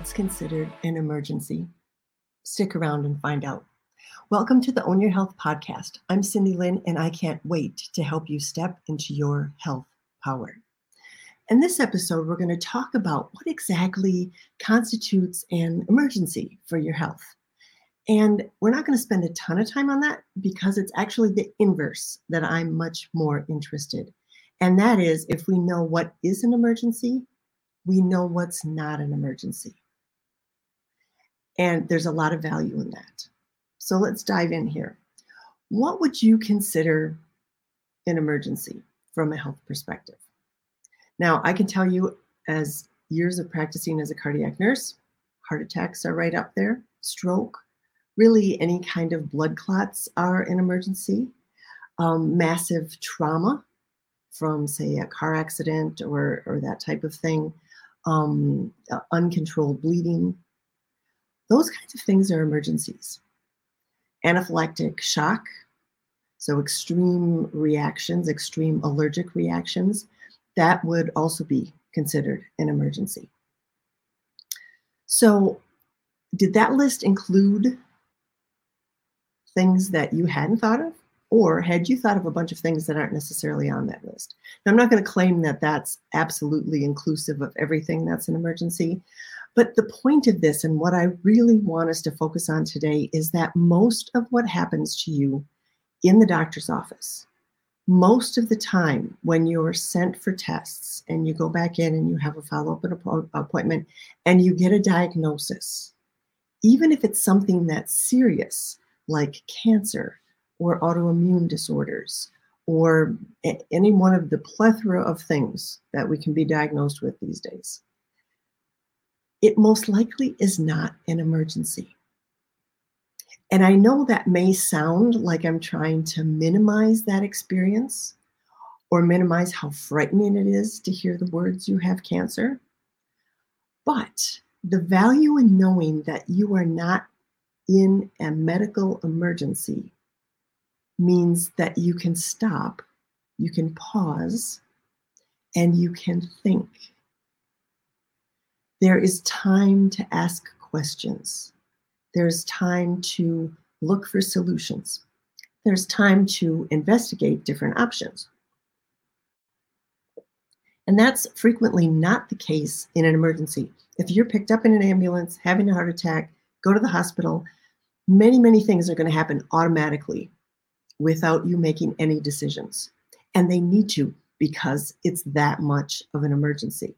what's considered an emergency? Stick around and find out. Welcome to the Own Your Health podcast. I'm Cyndi Lynne, and I can't wait to help you step into your health power. In this episode, we're going to talk about what exactly constitutes an emergency for your health. And we're not going to spend a ton of time on that because it's actually the inverse that I'm much more interested. And that is if we know what is an emergency, we know what's not an emergency. And there's a lot of value in that. So let's dive in here. What would you consider an emergency from a health perspective? Now, I can tell you, as years of practicing as a cardiac nurse, heart attacks are right up there, stroke, really any kind of blood clots are an emergency. Um, massive trauma from, say, a car accident or, or that type of thing um, uh, uncontrolled bleeding. Those kinds of things are emergencies. Anaphylactic shock, so extreme reactions, extreme allergic reactions, that would also be considered an emergency. So, did that list include things that you hadn't thought of? Or had you thought of a bunch of things that aren't necessarily on that list? Now, I'm not going to claim that that's absolutely inclusive of everything that's an emergency. But the point of this, and what I really want us to focus on today, is that most of what happens to you in the doctor's office, most of the time when you're sent for tests and you go back in and you have a follow up appointment and you get a diagnosis, even if it's something that's serious, like cancer or autoimmune disorders or any one of the plethora of things that we can be diagnosed with these days. It most likely is not an emergency. And I know that may sound like I'm trying to minimize that experience or minimize how frightening it is to hear the words you have cancer. But the value in knowing that you are not in a medical emergency means that you can stop, you can pause, and you can think. There is time to ask questions. There's time to look for solutions. There's time to investigate different options. And that's frequently not the case in an emergency. If you're picked up in an ambulance, having a heart attack, go to the hospital, many, many things are going to happen automatically without you making any decisions. And they need to because it's that much of an emergency.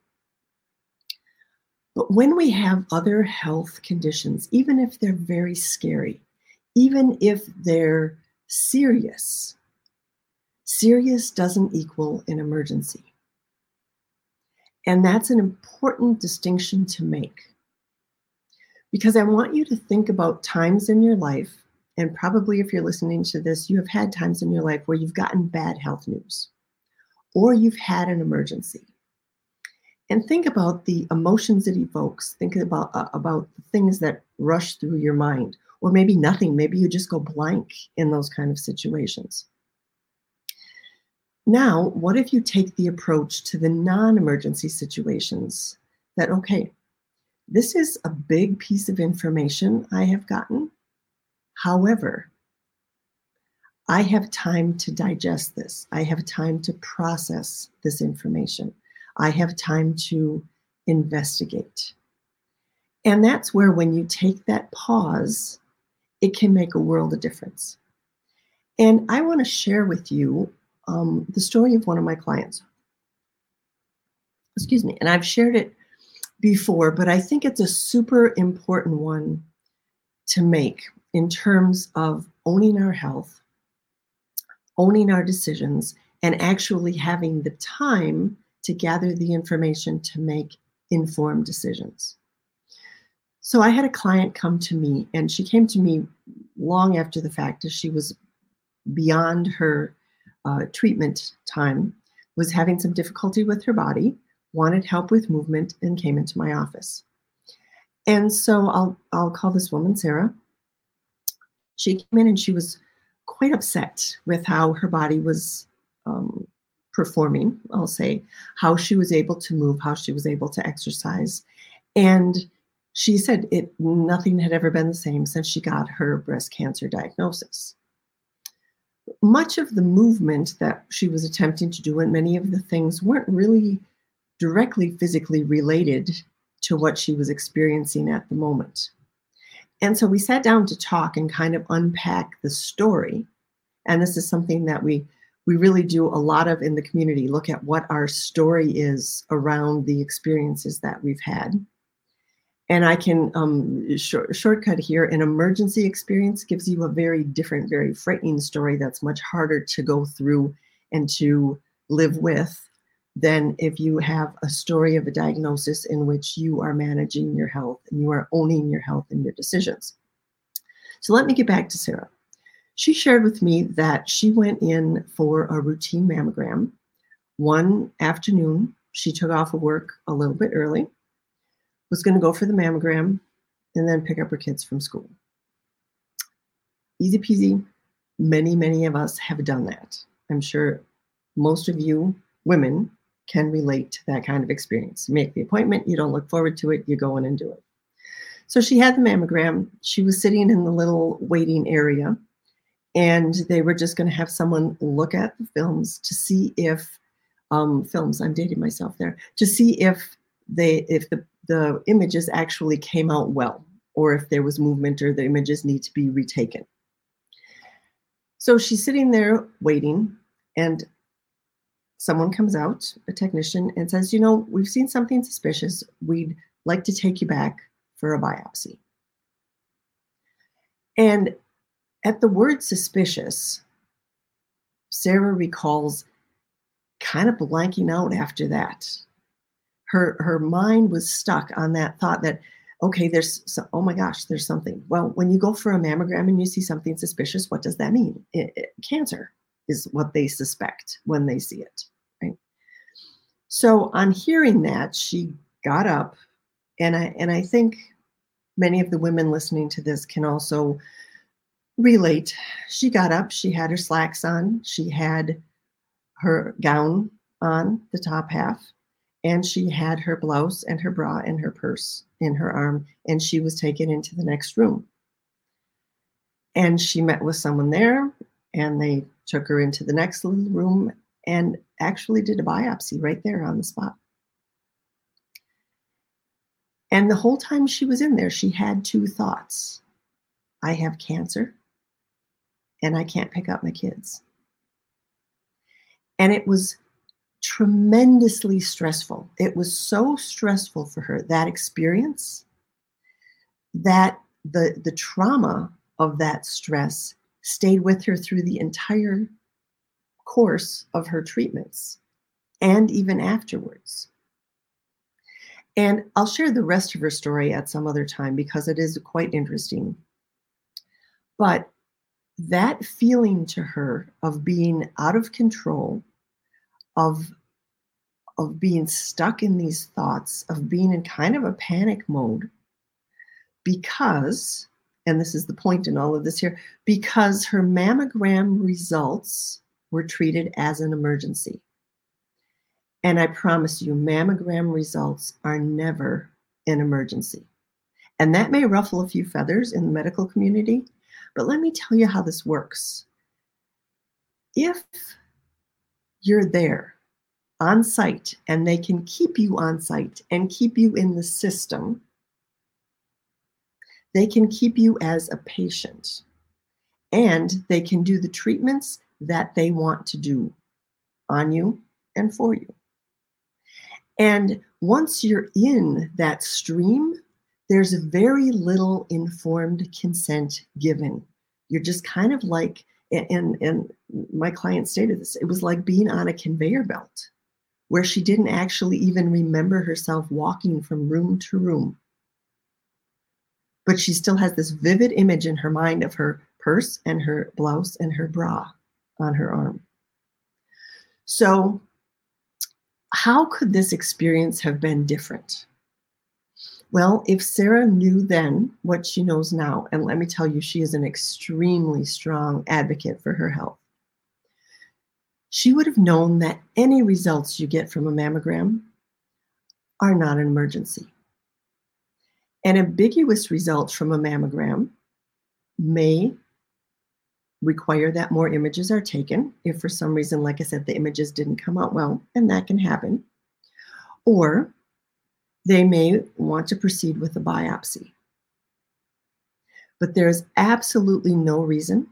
But when we have other health conditions, even if they're very scary, even if they're serious, serious doesn't equal an emergency. And that's an important distinction to make. Because I want you to think about times in your life and probably if you're listening to this, you have had times in your life where you've gotten bad health news or you've had an emergency. And think about the emotions it evokes. Think about uh, about the things that rush through your mind, or maybe nothing. Maybe you just go blank in those kind of situations. Now, what if you take the approach to the non-emergency situations that okay, this is a big piece of information I have gotten However, I have time to digest this. I have time to process this information. I have time to investigate. And that's where, when you take that pause, it can make a world of difference. And I want to share with you um, the story of one of my clients. Excuse me. And I've shared it before, but I think it's a super important one to make in terms of owning our health, owning our decisions, and actually having the time to gather the information to make informed decisions. So I had a client come to me, and she came to me long after the fact as she was beyond her uh, treatment time, was having some difficulty with her body, wanted help with movement, and came into my office. And so I'll I'll call this woman Sarah, she came in and she was quite upset with how her body was um, performing, I'll say, how she was able to move, how she was able to exercise. And she said it nothing had ever been the same since she got her breast cancer diagnosis. Much of the movement that she was attempting to do and many of the things weren't really directly physically related to what she was experiencing at the moment. And so we sat down to talk and kind of unpack the story. And this is something that we we really do a lot of in the community look at what our story is around the experiences that we've had and I can um, short, shortcut here. An emergency experience gives you a very different, very frightening story that's much harder to go through and to live with than if you have a story of a diagnosis in which you are managing your health and you are owning your health and your decisions. So let me get back to Sarah. She shared with me that she went in for a routine mammogram. One afternoon, she took off of work a little bit early was going to go for the mammogram and then pick up her kids from school. Easy peasy. Many, many of us have done that. I'm sure most of you women can relate to that kind of experience. You make the appointment, you don't look forward to it, you go in and do it. So she had the mammogram. She was sitting in the little waiting area, and they were just going to have someone look at the films to see if um, films. I'm dating myself there to see if they if the the images actually came out well, or if there was movement or the images need to be retaken. So she's sitting there waiting, and someone comes out, a technician, and says, You know, we've seen something suspicious. We'd like to take you back for a biopsy. And at the word suspicious, Sarah recalls kind of blanking out after that. Her her mind was stuck on that thought that okay there's so, oh my gosh there's something. Well when you go for a mammogram and you see something suspicious what does that mean? It, it, cancer is what they suspect when they see it right? So on hearing that she got up and i and i think many of the women listening to this can also relate. She got up she had her slacks on she had her gown on the top half and she had her blouse and her bra and her purse in her arm and she was taken into the next room. And she met with someone there and they took her into the next little room and actually did a biopsy right there on the spot. And the whole time she was in there she had two thoughts. I have cancer and i can't pick up my kids and it was tremendously stressful. It was so stressful for her, that experience, that the, the trauma of that stress stayed with her through the entire course of her treatments and even afterwards. And I'll share the rest of her story at some other time because it is quite interesting. But that feeling to her of being out of control, of of being stuck in these thoughts of being in kind of a panic mode because and this is the point in all of this here because her mammogram results were treated as an emergency. And i promise you mammogram results are never an emergency. And that may ruffle a few feathers in the medical community but let me tell you how this works if you're there on site and they can keep you on site and keep you in the system, they can keep you as a patient and they can do the treatments that they want to do on you and for you. And once you're in that stream, there's very little informed consent given. You're just kind of like, and, and my client stated this, it was like being on a conveyor belt where she didn't actually even remember herself walking from room to room. But she still has this vivid image in her mind of her purse and her blouse and her bra on her arm. So, how could this experience have been different? Well, if Sarah knew then what she knows now, and let me tell you, she is an extremely strong advocate for her health she would have known that any results you get from a mammogram are not an emergency. An ambiguous result from a mammogram may require that more images are taken if for some reason, like I said, the images didn't come out well, and that can happen. Or they may want to proceed with a biopsy. But there's absolutely no reason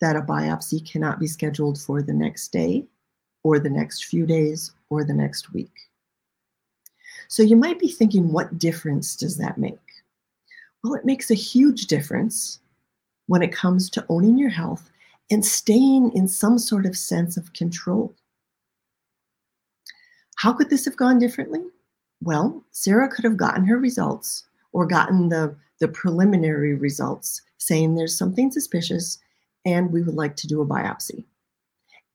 that a biopsy cannot be scheduled for the next day or the next few days or the next week. So you might be thinking, what difference does that make? Well, it makes a huge difference when it comes to owning your health and staying in some sort of sense of control. How could this have gone differently? Well, Sarah could have gotten her results or gotten the, the preliminary results saying there's something suspicious and we would like to do a biopsy.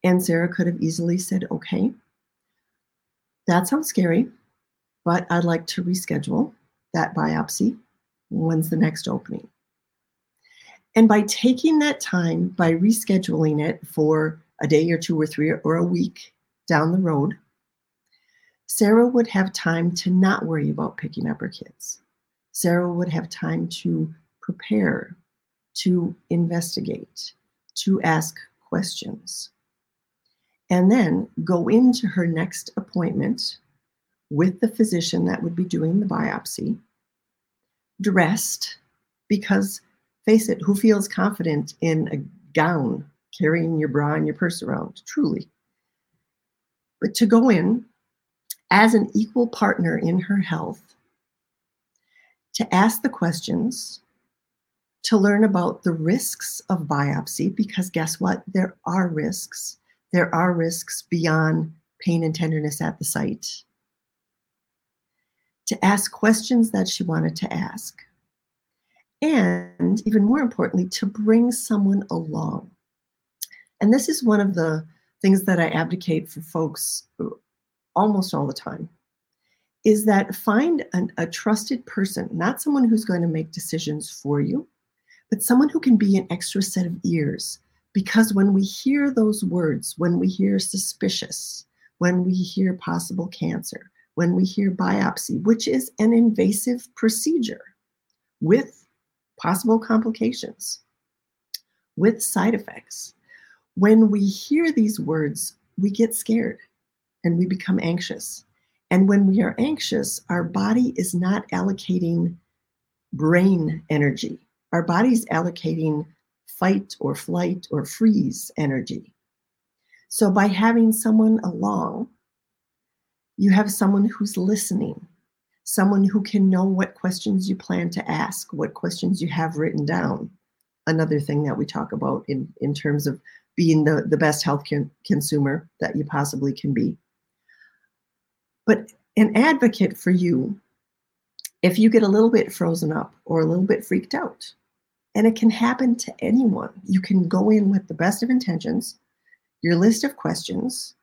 And Sarah could have easily said, okay, that sounds scary, but I'd like to reschedule that biopsy. When's the next opening? And by taking that time, by rescheduling it for a day or two or three or a week down the road, Sarah would have time to not worry about picking up her kids. Sarah would have time to prepare, to investigate, to ask questions, and then go into her next appointment with the physician that would be doing the biopsy, dressed, because face it, who feels confident in a gown carrying your bra and your purse around? Truly. But to go in as an equal partner in her health, to ask the questions, to learn about the risks of biopsy, because guess what? There are risks. There are risks beyond pain and tenderness at the site. To ask questions that she wanted to ask. And even more importantly, to bring someone along. And this is one of the things that I advocate for folks almost all the time is that find an, a trusted person, not someone who's going to make decisions for you, but someone who can be an extra set of ears. Because when we hear those words, when we hear suspicious, when we hear possible cancer, when we hear biopsy, which is an invasive procedure with possible complications, with side effects, when we hear these words, we get scared and we become anxious. And when we are anxious, our body is not allocating brain energy. Our body's allocating fight or flight or freeze energy. So by having someone along, you have someone who's listening, someone who can know what questions you plan to ask, what questions you have written down. Another thing that we talk about in, in terms of being the, the best health con- consumer that you possibly can be but an advocate for you if you get a little bit frozen up or a little bit freaked out. And it can happen to anyone. You can go in with the best of intentions, your list of questions.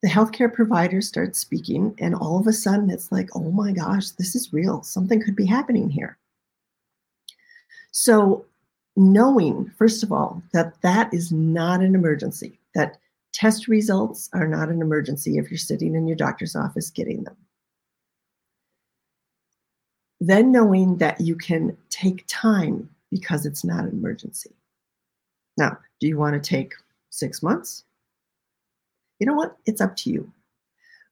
The healthcare provider starts speaking, and all of a sudden it's like, oh my gosh, this is real. Something could be happening here. So, knowing, first of all, that that is not an emergency, that Test results are not an emergency if you're sitting in your doctor's office getting them. Then knowing that you can take time because it's not an emergency. Now, do you want to take six months? You know what? It's up to you.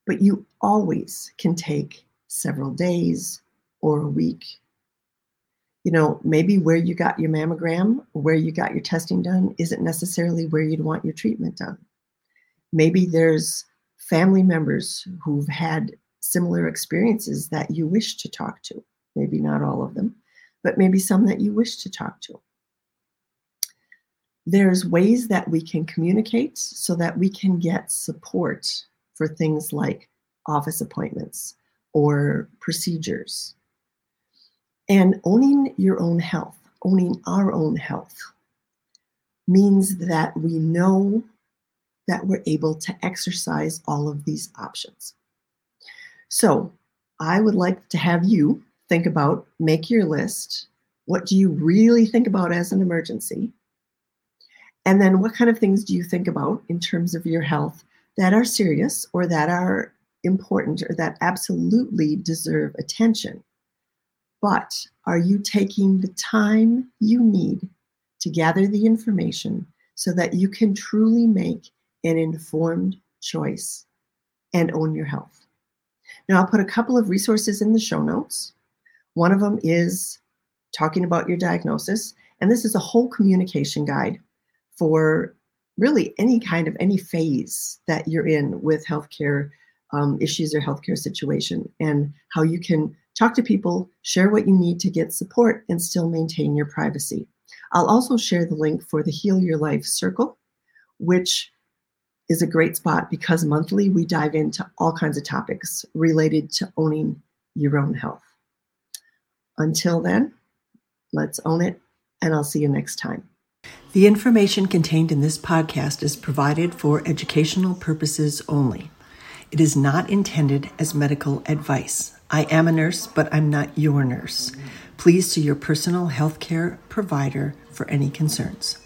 But you always can take several days or a week. You know, maybe where you got your mammogram, where you got your testing done, isn't necessarily where you'd want your treatment done. Maybe there's family members who've had similar experiences that you wish to talk to. Maybe not all of them, but maybe some that you wish to talk to. There's ways that we can communicate so that we can get support for things like office appointments or procedures. And owning your own health, owning our own health, means that we know that we're able to exercise all of these options. So I would like to have you think about, make your list. What do you really think about as an emergency? And then what kind of things do you think about in terms of your health that are serious or that are important or that absolutely deserve attention? But are you taking the time you need to gather the information so that you can truly make an informed choice and own your health? Now, I'll put a couple of resources in the show notes. One of them is talking about your diagnosis, and this is a whole communication guide for really any kind of any phase that you're in with healthcare um, issues or healthcare situation and how you can talk to people, share what you need to get support, and still maintain your privacy. I'll also share the link for the Heal Your Life Circle, which is a great spot because monthly we dive into all kinds of topics related to owning your own health. Until then, let's own it, and I'll see you next time. The information contained in this podcast is provided for educational purposes only. It is not intended as medical advice. I am a nurse, but I'm not your nurse. Please see your personal health care provider for any concerns.